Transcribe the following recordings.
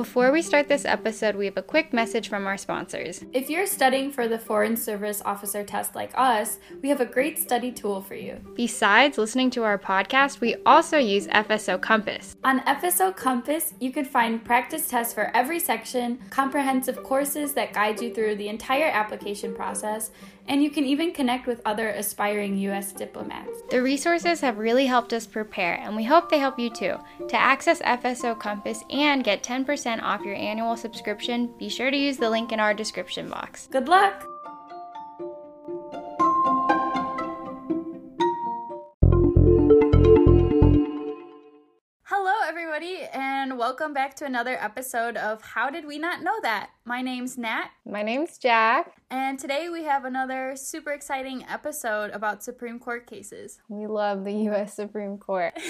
Before we start this episode, we have a quick message from our sponsors. If you're studying for the Foreign Service Officer test like us, we have a great study tool for you. Besides listening to our podcast, we also use FSO Compass. On FSO Compass, you can find practice tests for every section, comprehensive courses that guide you through the entire application process, and you can even connect with other aspiring U.S. diplomats. The resources have really helped us prepare, and we hope they help you too. To access FSO Compass and get 10% off your annual subscription, be sure to use the link in our description box. Good luck! Everybody, and welcome back to another episode of How Did We Not Know That? My name's Nat, My name's Jack. and today we have another super exciting episode about Supreme Court cases. We love the U.S. Supreme Court.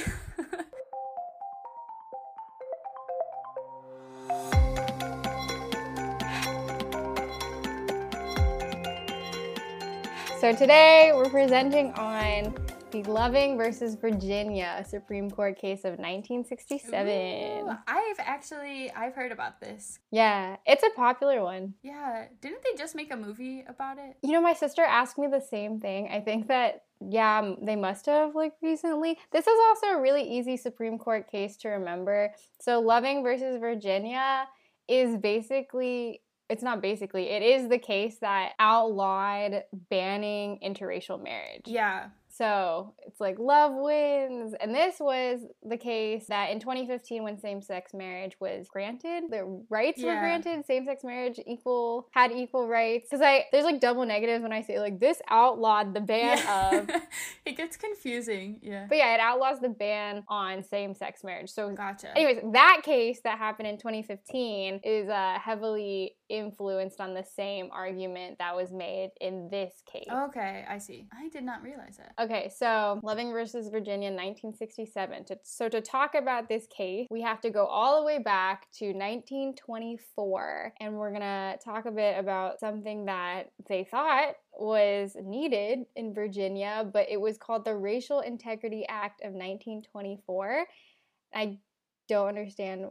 So today we're presenting on the Loving versus Virginia a Supreme Court case of 1967. Ooh, I've actually I've heard about this. Yeah, it's a popular one. Yeah, didn't they just make a movie about it? You know, my sister asked me the same thing. I think that yeah, they must have like recently. This is also a really easy Supreme Court case to remember. So Loving versus Virginia is basically it's not basically, it is the case that outlawed banning interracial marriage. Yeah. So it's like love wins. And this was the case that in 2015, when same sex marriage was granted, the rights were granted, same sex marriage equal, had equal rights. Because I, there's like double negatives when I say like this outlawed the ban of, it gets confusing. Yeah. but yeah, it outlaws the ban on same sex marriage. So Gotcha. Anyways, that case that happened in 2015 is uh, heavily influenced on the same argument that was made in this case. Okay, I see. I did not realize that. Okay, so Loving versus Virginia, 1967. So to talk about this case, we have to go all the way back to 1924, and we're gonna talk a bit about something that they thought was needed in Virginia, but it was called the Racial Integrity Act of 1924. I don't understand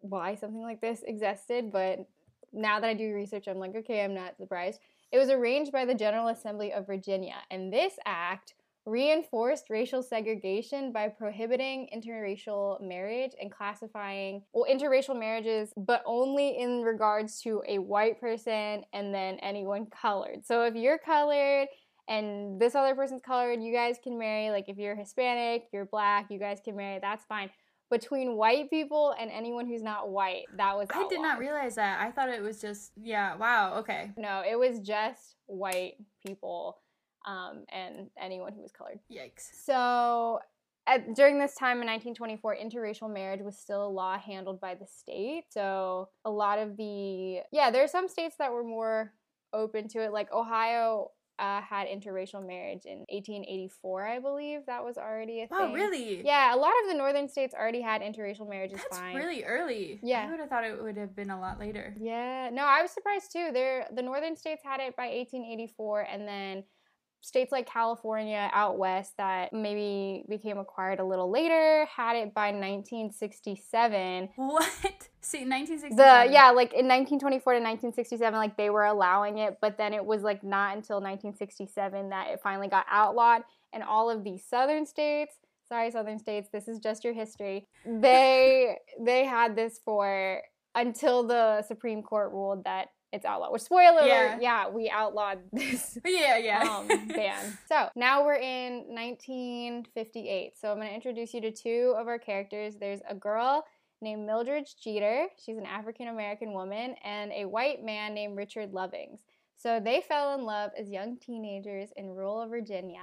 why something like this existed, but now that I do research, I'm like, okay, I'm not surprised. It was arranged by the General Assembly of Virginia, and this act reinforced racial segregation by prohibiting interracial marriage and classifying well interracial marriages but only in regards to a white person and then anyone colored. So if you're colored and this other person's colored you guys can marry. Like if you're hispanic you're black you guys can marry. That's fine between white people and anyone who's not white that was I did not realize that. I thought it was just yeah. Wow. Okay. no it was just white people um, and anyone who was colored Yikes. so, at, during this time in 1924, interracial marriage was still a law handled by the state. So, a lot of the, yeah, there are some states that were more open to it. Like Ohio uh, had interracial marriage in 1884, I believe. That was already a thing. Really? Yeah, a lot of the northern states already had interracial marriages That's fine. really early. Yeah. I would have thought it would have been a lot later. Yeah, no, I was surprised too. There, the northern states had it by 1884, and then states like California out west that maybe became acquired a little later had it by 1967. What? See, 1967. The yeah, like in 1924 to 1967, like they were allowing it, but then it was like not until 1967 that it finally got outlawed, and all of these southern states. Sorry, southern states. This is just your history. They they had this for until the Supreme Court ruled that it's outlawed. Which spoiler Yeah. alert, yeah, we outlawed this Yeah. Yeah. um, ban. So now we're in 1958. So I'm going to introduce you to two of our characters. There's a girl named Mildred Jeter. She's an African American woman, and a white man named Richard Lovings. So they fell in love as young teenagers in rural Virginia.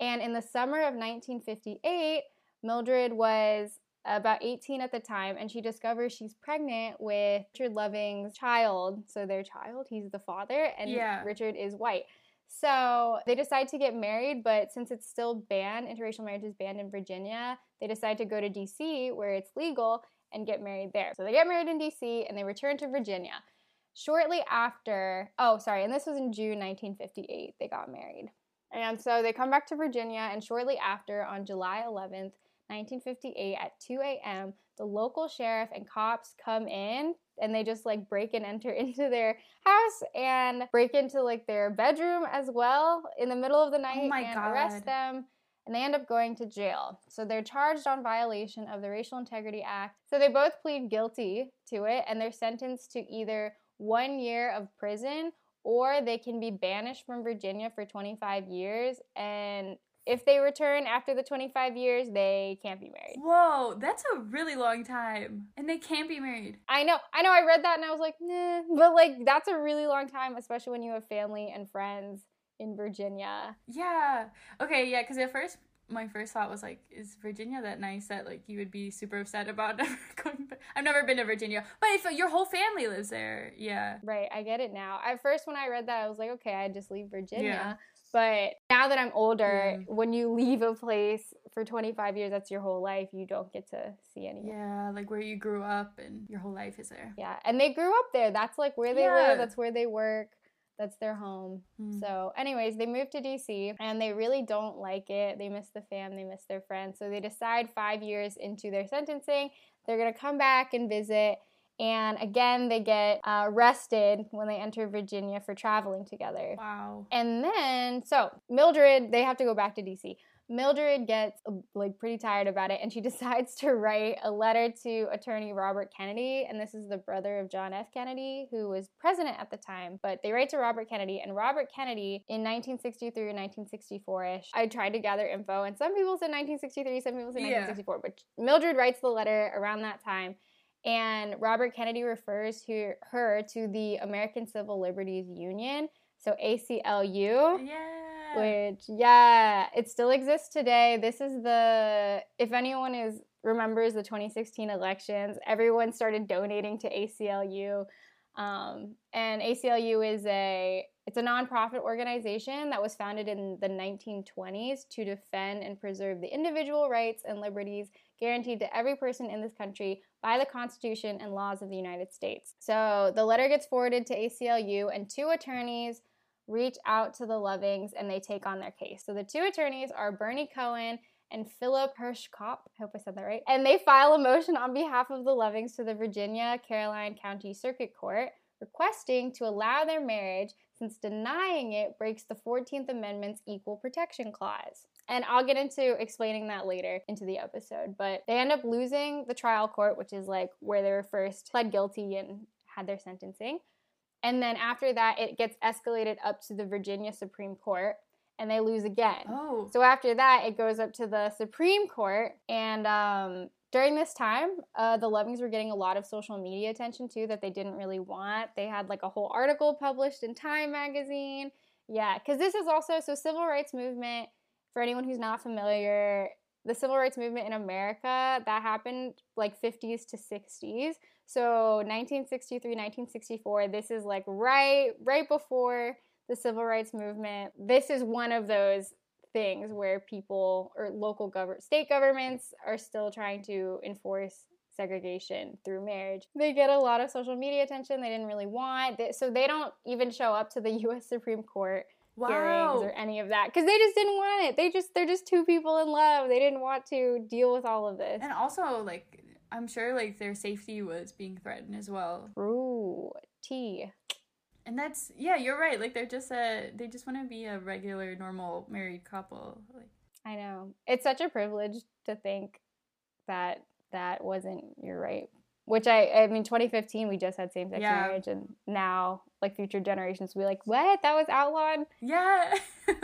And in the summer of 1958, Mildred was about 18 at the time, and she discovers she's pregnant with Richard Loving's child. So their child, he's the father, and Yeah. Richard is white. So they decide to get married, but since it's still banned, interracial marriage is banned in Virginia, they decide to go to DC where it's legal and get married there. So they get married in DC and they return to Virginia. Shortly after, oh, sorry, and this was in June 1958, they got married. And so they come back to Virginia, and shortly after, on July 11th, 1958 at 2 a.m., the local sheriff and cops come in and they just like break and enter into their house and break into like their bedroom as well in the middle of the oh night Oh my and God. arrest them and they end up going to jail. So they're charged on violation of the Racial Integrity Act. So they both plead guilty to it and they're sentenced to either one year of prison or they can be banished from Virginia for 25 years. And if they return after the 25 years, they can't be married. Whoa, that's a really long time. And they can't be married. I know, I know, I read that and I was like, nah, but like that's a really long time, especially when you have family and friends in Virginia. Yeah. Okay, yeah, because at first my first thought was like, is Virginia that nice that like you would be super upset about never going back? I've never been to Virginia. But if your whole family lives there, yeah. Right, I get it now. At first, when I read that, I was like, okay, I'd just leave Virginia. Yeah. But now that I'm older, Yeah. when you leave a place for 25 years, that's your whole life, you don't get to see anyone. Yeah, like where you grew up and your whole life is there. Yeah, and they grew up there. That's like where they Yeah. live, that's where they work, that's their home. Mm. So, anyways, they moved to DC and they really don't like it. They miss the fam, they miss their friends. So, they decide five years into their sentencing, they're gonna come back and visit. And again, they get uh, arrested when they enter Virginia for traveling together. Wow. And then, so Mildred, they have to go back to DC. Mildred gets uh, like pretty tired about it and she decides to write a letter to attorney Robert Kennedy. And this is the brother of John F. Kennedy, who was president at the time. But they write to Robert Kennedy, and Robert Kennedy in 1963 or 1964 ish. I tried to gather info, and some people said 1963, some people said Yeah. 1964. But Mildred writes the letter around that time. And Robert Kennedy refers to her to the American Civil Liberties Union, so ACLU, Yeah. which yeah, it still exists today. This is the if anyone is remembers the 2016 elections, everyone started donating to ACLU. Um, and ACLU is a it's a nonprofit organization that was founded in the 1920s to defend and preserve the individual rights and liberties guaranteed to every person in this country by the Constitution and laws of the United States. So the letter gets forwarded to ACLU, and two attorneys reach out to the Lovings and they take on their case. So the two attorneys are Bernie Cohen and Philip Hirschkop. I hope I said that right. And they file a motion on behalf of the Lovings to the Virginia Caroline County Circuit Court requesting to allow their marriage since denying it breaks the 14th Amendment's Equal Protection Clause. And I'll get into explaining that later into the episode. But they end up losing the trial court, which is like where they were first pled guilty and had their sentencing. And then after that, it gets escalated up to the Virginia Supreme Court and they lose again. Oh. So after that, it goes up to the Supreme Court. And um, during this time, uh, the Lovings were getting a lot of social media attention too that they didn't really want. They had like a whole article published in Time magazine. Yeah, because this is also so civil rights movement. For anyone who's not familiar, the civil rights movement in America that happened like 50s to 60s. So 1963, 1964. This is like right right before the civil rights movement. This is one of those things where people or local government state governments are still trying to enforce segregation through marriage. They get a lot of social media attention they didn't really want. They- So they don't even show up to the US Supreme Court hearings or any of that cuz they just didn't want it. They just they're just two people in love. They didn't want to deal with all of this. And also, like, I'm sure like their safety was being threatened as well. Ooh, tea. And that's yeah, you're right. Like they're just a they just want to be a regular, normal married couple. Like I know. It's such a privilege to think that that wasn't your right. Which I, I mean, 2015, we just had same sex Yeah. marriage, and now, like, future generations will be like, what? That was outlawed? yeah.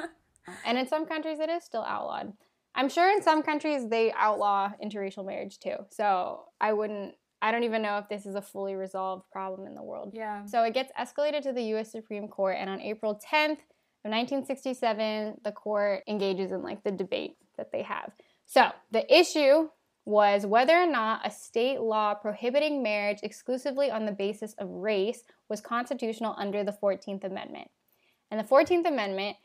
And in some countries, it is still outlawed. I'm sure in some countries, they outlaw interracial marriage too. So I wouldn't, I don't even know if this is a fully resolved problem in the world. yeah. So it gets escalated to the US Supreme Court, and on April 10th of 1967, the court engages in like the debate that they have. So the issue was whether or not a state law prohibiting marriage exclusively on the basis of race was constitutional under the 14th Amendment. And the 14th Amendment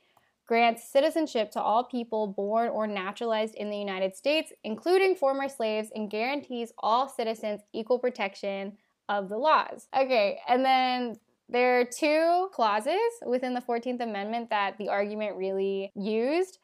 grants citizenship to all people born or naturalized in the United States, including former slaves, and guarantees all citizens equal protection of the laws. Okay, and then there are two clauses within the 14th Amendment that the argument really used.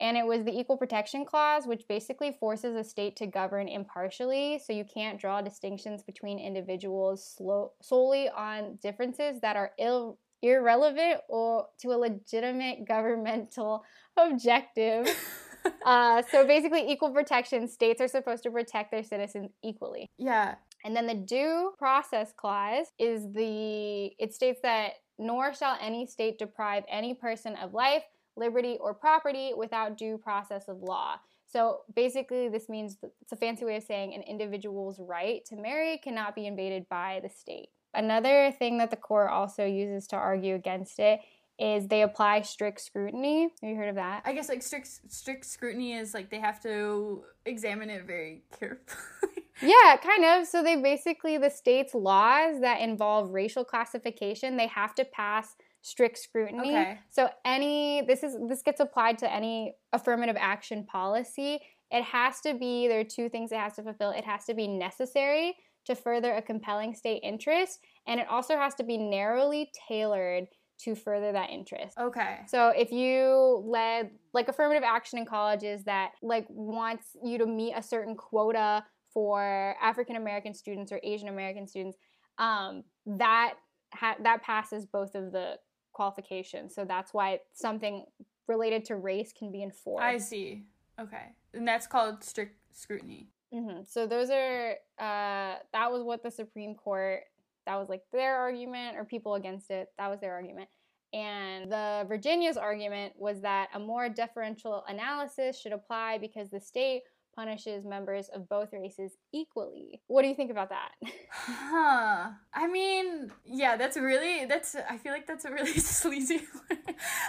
And it was the Equal Protection Clause, which basically forces a state to govern impartially. So you can't draw distinctions between individuals solely on differences that are Ill, irrelevant or to a legitimate governmental objective. uh, so basically, equal protection states are supposed to protect their citizens equally. Yeah. And then the due process clause is the it states that nor shall any state deprive any person of life, liberty, or property without due process of law. So basically, this means it's a fancy way of saying an individual's right to marry cannot be invaded by the state. Another thing that the court also uses to argue against it is they apply strict scrutiny. Have you heard of that? I guess like strict strict scrutiny is like they have to examine it very carefully. yeah, kind of. So they basically the state's laws that involve racial classification, they have to pass strict scrutiny. Okay. So any this is this gets applied to any affirmative action policy. It has to be there are two things it has to fulfill. It has to be necessary to further a compelling state interest, and it also has to be narrowly tailored to further that interest. Okay. So if you led like affirmative action in colleges that like wants you to meet a certain quota for African American students or Asian American students, um, that ha- that passes both of the qualifications. So that's why something related to race can be enforced. I see. Okay, and that's called strict scrutiny. Mm-hmm. So those are uh, that was what the Supreme Court that was like their argument, or people against it. That was their argument. And the Virginia's argument was that a more deferential analysis should apply because the state punishes members of both races equally. What do you think about that? Huh. I mean, yeah, that's really that's I feel like that's a really sleazy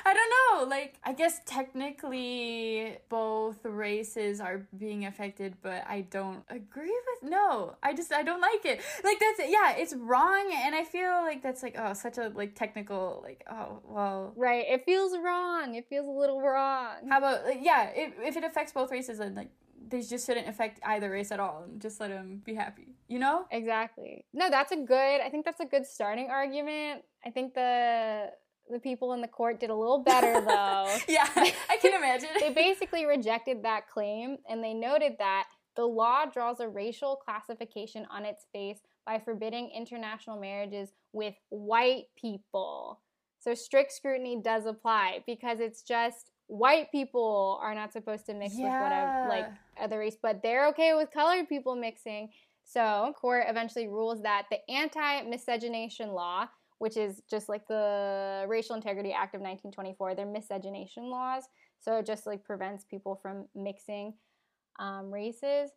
I don't know. Like I guess technically both races are being affected, but I don't agree with no. I just I don't like it. Like that's yeah, it's wrong and I feel like that's like oh, such a like technical like oh, well. Right. It feels wrong. It feels a little wrong. How about like, yeah, if if it affects both races then like they just shouldn't affect either race at all. And just let them be happy you know? Exactly. No that's a good i think that's a good starting argument. I think the the people in the court did a little better though. Yeah i can imagine. They basically rejected that claim and they noted that the law draws a racial classification on its face by forbidding international marriages with white people. So strict scrutiny does apply because it's just white people are not supposed to mix yeah. with whatever like other race, but they're okay with colored people mixing. So court eventually rules that the anti-miscegenation law, which is just like the Racial Integrity Act of 1924, they're miscegenation laws. So it just like prevents people from mixing um, races.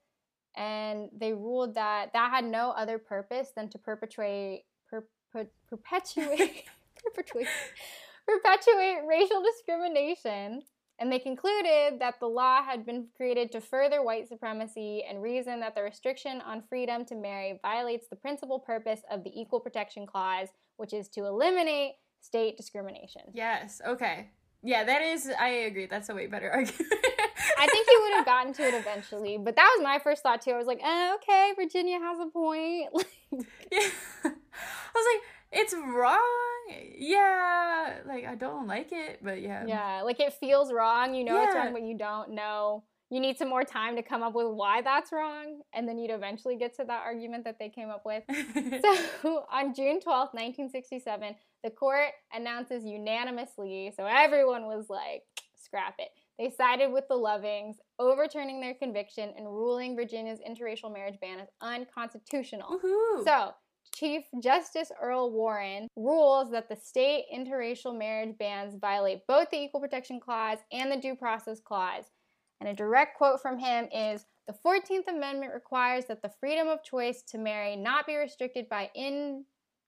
And they ruled that that had no other purpose than to perpetuate per, per, perpetuate perpetuate perpetuate racial discrimination. And they concluded that the law had been created to further white supremacy and reason that the restriction on freedom to marry violates the principal purpose of the Equal Protection Clause, which is to eliminate state discrimination. Yes, okay. Yeah, that is, I agree. That's a way better argument. I think he would have gotten to it eventually, but that was my first thought too. I was like, eh, okay, Virginia has a point. yeah. I was like, it's wrong yeah, like I don't like it, but yeah. Yeah, like it feels wrong. You know yeah. it's wrong, but you don't know. You need some more time to come up with why that's wrong, and then you'd eventually get to that argument that they came up with. so on June 12th, 1967, the court announces unanimously, so everyone was like, scrap it. They sided with the Lovings, overturning their conviction and ruling Virginia's interracial marriage ban as unconstitutional. Woo-hoo. So Chief Justice Earl Warren rules that the state interracial marriage bans violate both the Equal Protection Clause and the Due Process Clause. And a direct quote from him is The 14th Amendment requires that the freedom of choice to marry not be restricted by in,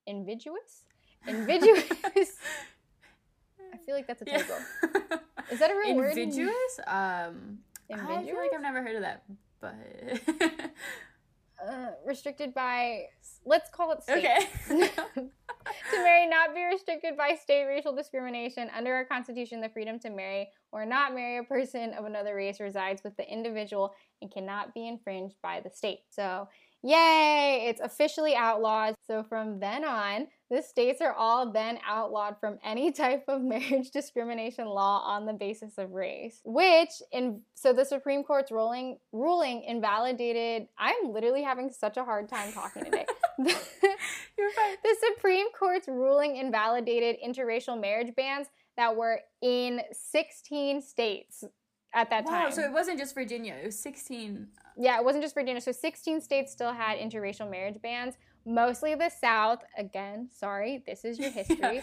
invidious? Invidious. I feel like that's a typo. Yeah. Is that a real word? Invidious? Um, Invidious? I feel like I've never heard of that, but. Uh, restricted by let's call it state. Okay. to marry not be restricted by state racial discrimination under our constitution the freedom to marry or not marry a person of another race resides with the individual and cannot be infringed by the state so yay it's officially outlawed so from then on the states are all then outlawed from any type of marriage discrimination law on the basis of race. Which in so the Supreme Court's ruling ruling invalidated. I'm literally having such a hard time talking today. The Supreme Court's ruling invalidated interracial marriage bans that were in 16 states at that Wow, time. so it wasn't just Virginia, it was 16. Uh, yeah, it wasn't just Virginia. So 16 states still had interracial marriage bans. Mostly the South. Again, sorry, this is your history.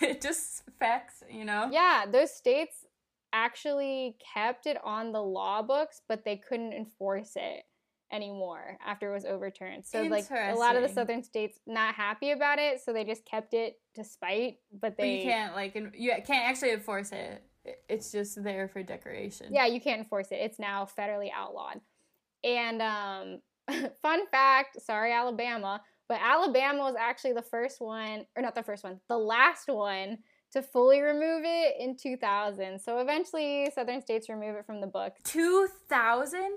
It just facts, you know? yeah, those states actually kept it on the law books, but they couldn't enforce it anymore after it was overturned. So like a lot of the southern states not happy about it, so they just kept it despite, but But they you can't, like, you can't actually enforce it. It- It's just there for decoration. Yeah, you can't enforce it. It's now federally outlawed. And um, fun fact, sorry Alabama, but Alabama was actually the first one, or not the first one, the last one to fully remove it in 2000. So eventually, southern states remove it from the book. 2000?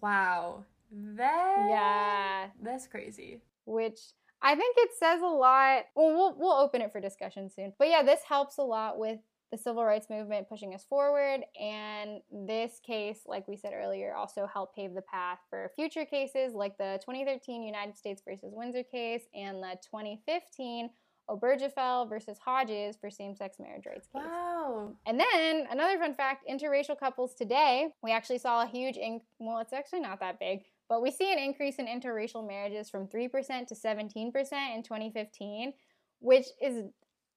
Wow. That. Yeah, That's crazy. which I think it says a lot. Well, we'll we'll open it for discussion soon. But yeah, this helps a lot with the civil rights movement pushing us forward and this case like we said earlier also helped pave the path for future cases like the 2013 United States versus Windsor case and the 2015 Obergefell versus Hodges for same-sex marriage rights case. Wow. And then another fun fact interracial couples today, we actually saw a huge, in- well, it's actually not that big, but we see an increase in interracial marriages from 3% to 17% in 2015, which is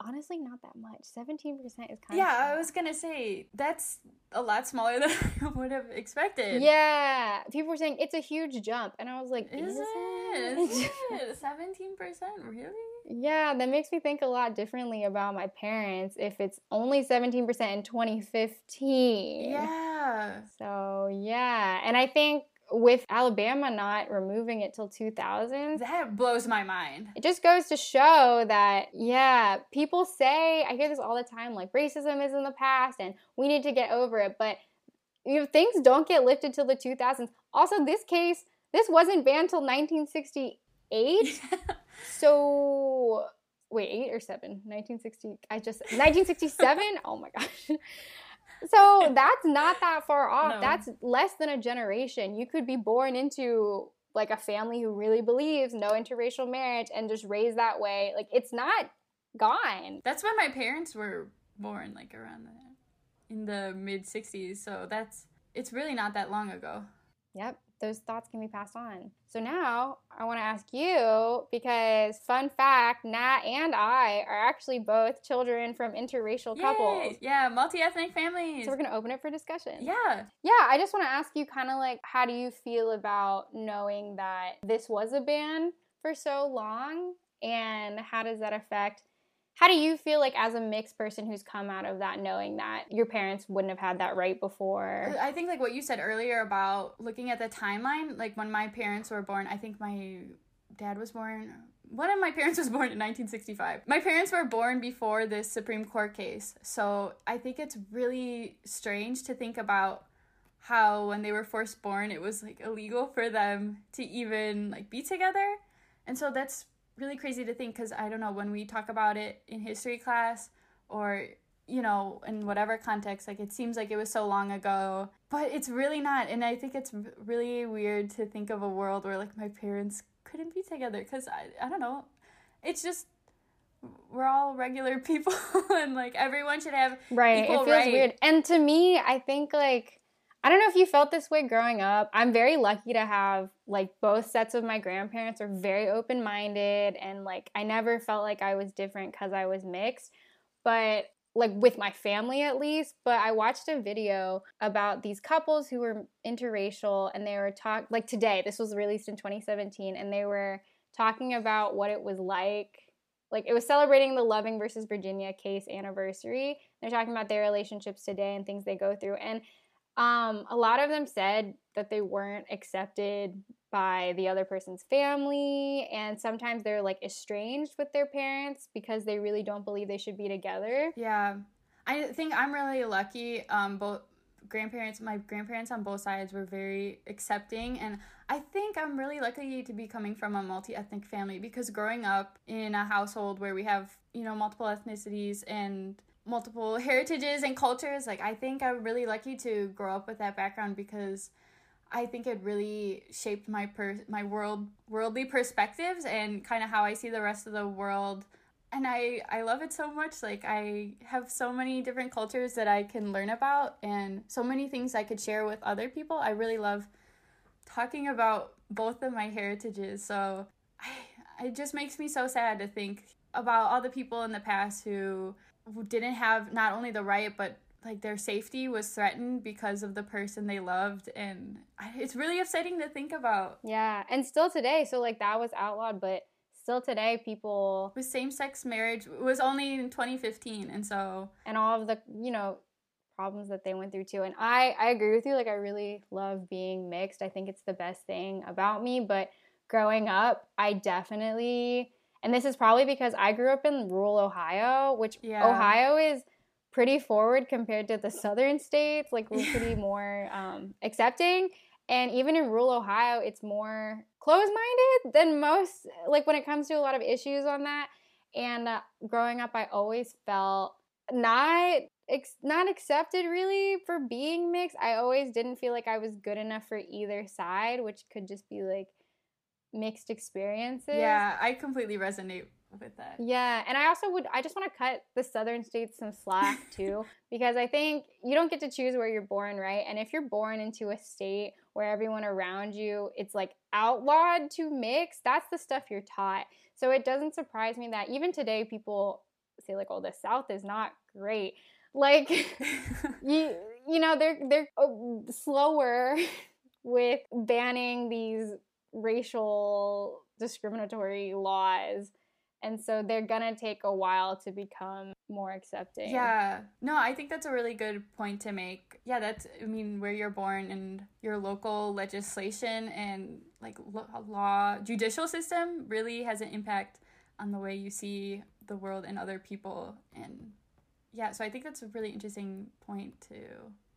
honestly not that much. 17% is kind of Yeah, I was gonna say that's a lot smaller than I would have expected. Yeah, people were saying it's a huge jump, and I was like, Is is, it? Is it? Seventeen percent? Really? Yeah, that makes me think a lot differently about my parents if it's only 17% in 2015. Yeah. So, yeah. And I think with Alabama not removing it till 2000, That blows my mind. it just goes to show that, yeah, people say, I hear this all the time, like racism is in the past and we need to get over it. But you know, things don't get lifted till the 2000s. Also, this case, this wasn't banned till 1968. So wait, eight or seven? 1960. I just 1967. oh my gosh. So that's not that far off. No. That's less than a generation. You could be born into like a family who really believes no interracial marriage and just raised that way. Like it's not gone. That's when my parents were born, like around the, in the mid '60s. So that's it's really not that long ago. Yep, those thoughts can be passed on. So now I want to ask you because fun fact, Nat and I are actually both children from interracial couples. Yeah, multi-ethnic families. So we're gonna open it for discussion. yeah. Yeah, I just want to ask you kind of like how do you feel about knowing that this was a ban for so long and how does that affect how do you feel like as a mixed person who's come out of that knowing that your parents wouldn't have had that right before? I think like what you said earlier about looking at the timeline, like when my parents were born, I think my dad was born one of my parents was born in 1965. My parents were born before this Supreme Court case. So, I think it's really strange to think about how when they were first born it was like illegal for them to even like be together. And so that's really crazy to think cuz I don't know when we talk about it in history class or you know, in whatever context, like it seems like it was so long ago, but it's really not. And I think it's really weird to think of a world where like my parents couldn't be together because I, I don't know. It's just, we're all regular people and like everyone should have Right. it feels right. weird. And to me, I think like I don't know if you felt this way growing up. I'm very lucky to have like both sets of my grandparents are very open-minded and like I never felt like I was different cuz I was mixed. But like with my family at least, but I watched a video about these couples who were interracial and they were talk like today, this was released in 2017 and they were talking about what it was like like it was celebrating the Loving versus Virginia case anniversary. They're talking about their relationships today and things they go through. And um, a lot of them said that they weren't accepted by the other person's family. And sometimes they're like estranged with their parents because they really don't believe they should be together. Yeah. I think I'm really lucky. Um, both grandparents, my grandparents on both sides were very accepting, and I think I'm really lucky to be coming from a multi ethnic family because growing up in a household where we have, you know, multiple ethnicities and multiple heritages and cultures, like I think I'm really lucky to grow up with that background because I think it really shaped my per- my world worldly perspectives and kind of how I see the rest of the world. And I I love it so much. Like I have so many different cultures that I can learn about and so many things I could share with other people. I really love talking about both of my heritages. So I, it just makes me so sad to think about all the people in the past who, didn't have not only the right but like their safety was threatened because of the person they loved and it's really upsetting to think about yeah and still today so like that was outlawed but still today people with same-sex marriage was only in 2015 and so and all of the you know problems that they went through too. And I I agree with you. Like I really love being mixed. I think it's the best thing about me. But growing up, I definitely and this is probably because I grew up in rural Ohio, which yeah. Ohio is pretty forward compared to the southern states. Like we're pretty more um, accepting. And even in rural Ohio, it's more closed minded than most, like when it comes to a lot of issues on that. And uh, growing up, I always felt not ex- not accepted really for being mixed. I always didn't feel like I was good enough for either side, which could just be like mixed experiences. Yeah, I completely resonate with that. Yeah, and I also would I just want to cut the southern states some slack too because I think you don't get to choose where you're born, right? And if you're born into a state where everyone around you it's like outlawed to mix, that's the stuff you're taught. So it doesn't surprise me that even today people say like oh the south is not great like you you know they're they're uh, slower with banning these racial discriminatory laws and so they're gonna take a while to become more accepting. Yeah. No i think that's a really good point to make. Yeah that's i mean where you're born and your local legislation and like law judicial system really has an impact on the way you see the world and other people and yeah so i think that's a really interesting point to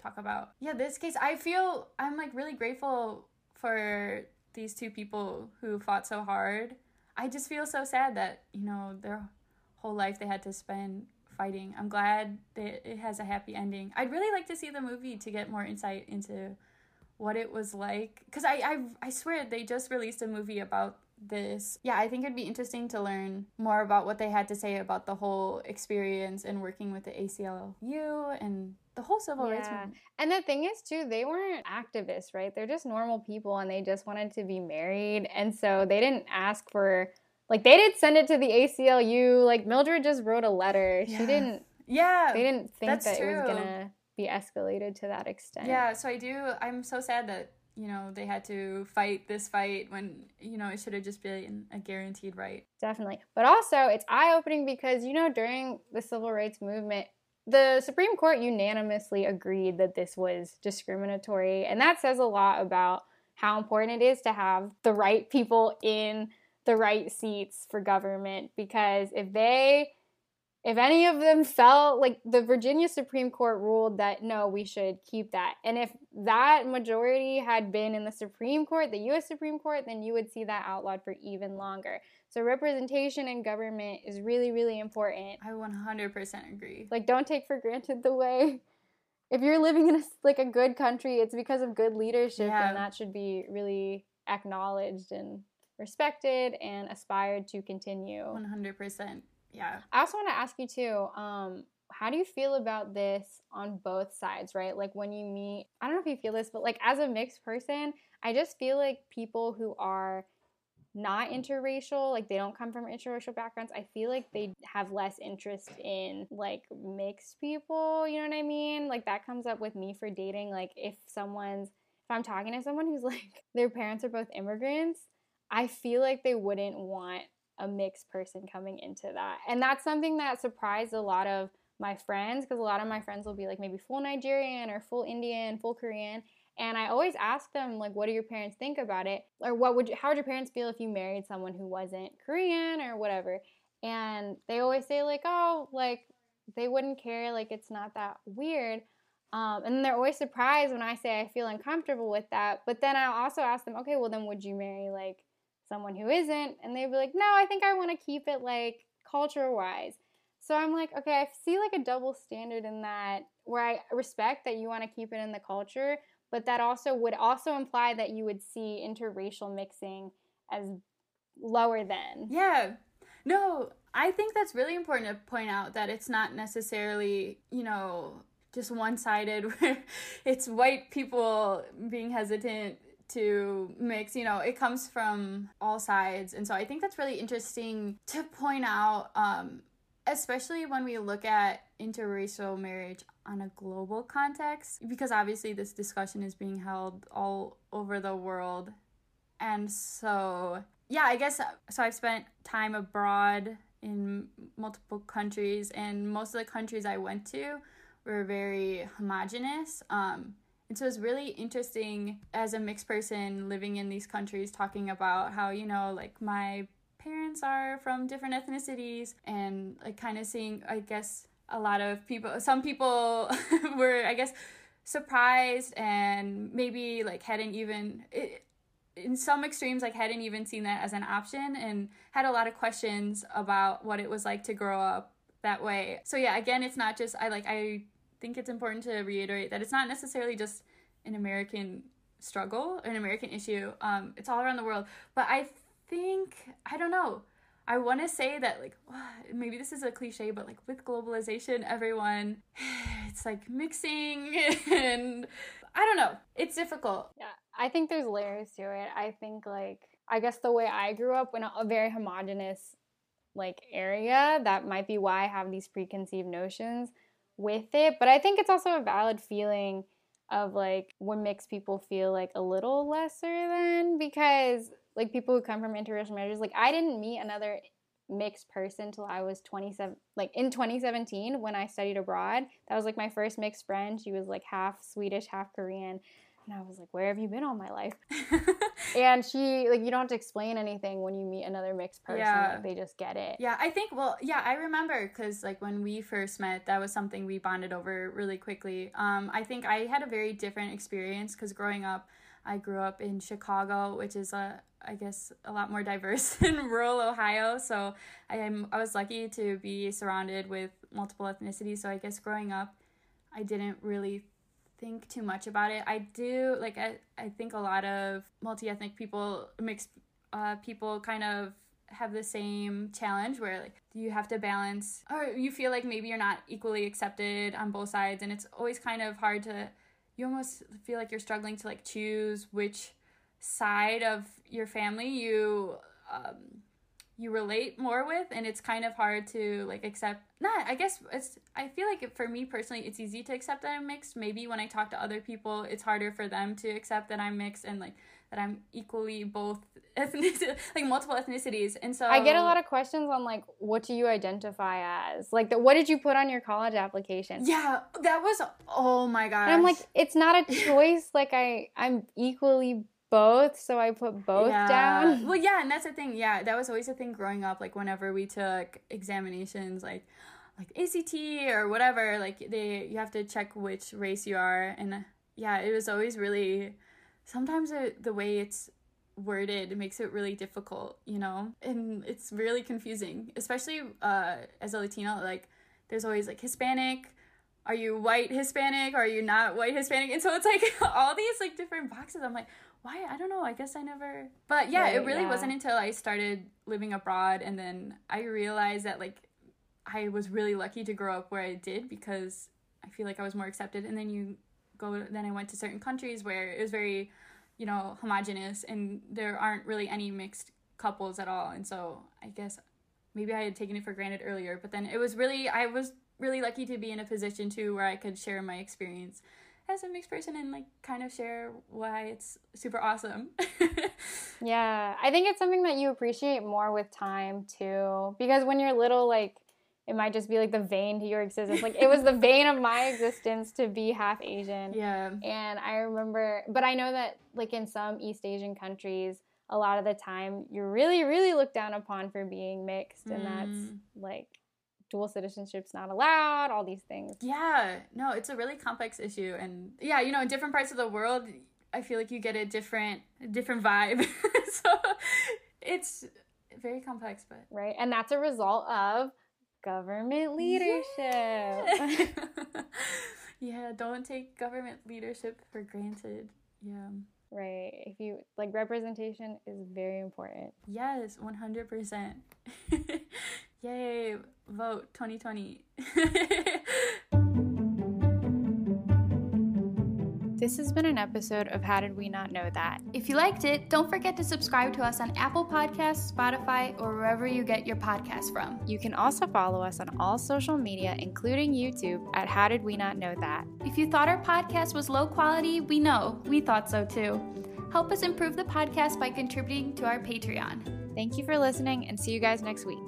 talk about. Yeah this case i feel i'm like really grateful for these two people who fought so hard i just feel so sad that you know their whole life they had to spend fighting. I'm glad that it has a happy ending. I'd really like to see the movie to get more insight into what it was like. Because I, I i swear they just released a movie about this. Yeah, I think it'd be interesting to learn more about what they had to say about the whole experience and working with the ACLU and the whole civil yeah. rights movement. And the thing is, too, they weren't activists, right? They're just normal people and they just wanted to be married. And so they didn't ask for, like, they didn't send it to the ACLU. Like, Mildred just wrote a letter. Yeah. She didn't. Yeah. They didn't think that true. it was going to be escalated to that extent. Yeah, so I do. I'm so sad that you know they had to fight this fight when you know it should have just been a guaranteed right. Definitely. But also it's eye-opening because you know during the civil rights movement the supreme court unanimously agreed that this was discriminatory. And that says a lot about how important it is to have the right people in the right seats for government because if they if any of them felt like the Virginia Supreme Court ruled that no, we should keep that. And if that majority had been in the Supreme Court, the US Supreme Court, then you would see that outlawed for even longer. So representation in government is really, really important. I 100% agree. Like, don't take for granted the way. If you're living in a, like a good country, it's because of good leadership, yeah. and that should be really acknowledged and respected and aspired to continue. 100% yeah. I also want to ask you too, um, how do you feel about this on both sides, right? Like when you meet, I don't know if you feel this, but like as a mixed person, I just feel like people who are not interracial, like they don't come from interracial backgrounds, I feel like they have less interest in like mixed people, you know what I mean? Like that comes up with me for dating. Like if someone's, if I'm talking to someone who's like, their parents are both immigrants, I feel like they wouldn't want a mixed person coming into that. And that's something that surprised a lot of my friends because a lot of my friends will be like maybe full Nigerian or full Indian, full Korean. And I always ask them like what do your parents think about it? Or what would you, how would your parents feel if you married someone who wasn't Korean or whatever? And they always say like, "Oh, like they wouldn't care, like it's not that weird." Um, and they're always surprised when I say I feel uncomfortable with that. But then I'll also ask them, okay, well, then would you marry like someone who isn't? And they'd be like, no, I think I want to keep it like culture wise. So I'm like, okay, I see like a double standard in that where I respect that you want to keep it in the culture, but that also would also imply that you would see interracial mixing as lower than. Yeah. No, I think that's really important to point out that it's not necessarily, you know, just one sided where it's white people being hesitant to mix you know it comes from all sides. And so i think that's really interesting to point out um, especially when we look at interracial marriage on a global context because obviously this discussion is being held all over the world. And so yeah i guess so i've spent time abroad in multiple countries and most of the countries i went to were very homogenous. Um, and so it's really interesting as a mixed person living in these countries talking about how you know like my parents are from different ethnicities and like kind of seeing I guess a lot of people some people were I guess surprised and maybe like hadn't even it, in some extremes like hadn't even seen that as an option and had a lot of questions about what it was like to grow up that way. So yeah, again, it's not just I like I think it's important to reiterate that it's not necessarily just an American struggle, an American issue. Um, it's all around the world. But I think I don't know. I want to say that like maybe this is a cliche, but like with globalization, everyone it's like mixing and I don't know. It's difficult. Yeah, I think there's layers to it. I think like I guess the way I grew up in a, very homogenous like area, that might be why I have these preconceived notions with it. But I think it's also a valid feeling of like what makes people feel like a little lesser than because like people who come from interracial marriages like i didn't meet another mixed person till i was 27 like in 2017 when i studied abroad that was like my first mixed friend she was like half swedish half korean and I was like, where have you been all my life? and she, like, you don't have to explain anything when you meet another mixed person. Yeah. Like, they just get it. Yeah, I think, well, yeah, I remember because, like, when we first met, that was something we bonded over really quickly. Um, I think I had a very different experience because growing up, I grew up in Chicago, which is a, I guess, a lot more diverse than rural Ohio. So I am, I was lucky to be surrounded with multiple ethnicities. So I guess growing up, I didn't really think too much about it. I do like I, I think a lot of multi-ethnic people mixed uh, people kind of have the same challenge where like you have to balance or you feel like maybe you're not equally accepted on both sides and it's always kind of hard to you almost feel like you're struggling to like choose which side of your family you um, you relate more with and it's kind of hard to like accept not i guess it's i feel like for me personally it's easy to accept that i'm mixed. Maybe when i talk to other people it's harder for them to accept that i'm mixed and like that i'm equally both ethnic like multiple ethnicities and so i get a lot of questions on like what do you identify as? Like the, what did you put on your college application? Yeah that was oh my god i'm like it's not a choice. Like i i'm equally both, so I put both yeah. down. Well, yeah, and that's the thing. Yeah, that was always a thing growing up. Like whenever we took examinations, like like ACT or whatever, like they you have to check which race you are, and yeah, it was always really. Sometimes it, the way it's worded makes it really difficult, you know, and it's really confusing, especially uh, as a Latino. Like, there's always like Hispanic are you white Hispanic? Are you not white Hispanic? And so it's like all these like different boxes. I'm like, why I don't know. I guess I never. But yeah, right, it really yeah. wasn't until I started living abroad and then I realized that like I was really lucky to grow up where I did because I feel like I was more accepted. And then you go. Then I went to certain countries where it was very, you know, homogenous and there aren't really any mixed couples at all. And so I guess maybe I had taken it for granted earlier. But then it was really I was really lucky to be in a position too where I could share my experience as a mixed person and like kind of share why it's super awesome. yeah, I think it's something that you appreciate more with time too. Because when you're little, like, it might just be like the vein to your existence. Like, it was the vein of my existence to be half Asian. Yeah. And I remember, but I know that, like, in some East Asian countries, a lot of the time you're really, really looked down upon for being mixed. And mm. that's like dual citizenship's not allowed, all these things. Yeah, no, it's a really complex issue. And yeah, you know, in different parts of the world, I feel like you get a different, different vibe. so it's very complex, but. Right. And that's a result of government leadership. Yeah. yeah, don't take government leadership for granted. Yeah. Right. If you like representation is very important. Yes, 100%. Yay, vote 2020. This has been an episode of How Did We Not Know That? If you liked it, don't forget to subscribe to us on Apple Podcasts, Spotify, or wherever you get your podcasts from. You can also follow us on all social media, including YouTube, at How Did We Not Know That? If you thought our podcast was low quality, we know. We thought so too. Help us improve the podcast by contributing to our Patreon. Thank you for listening and see you guys next week.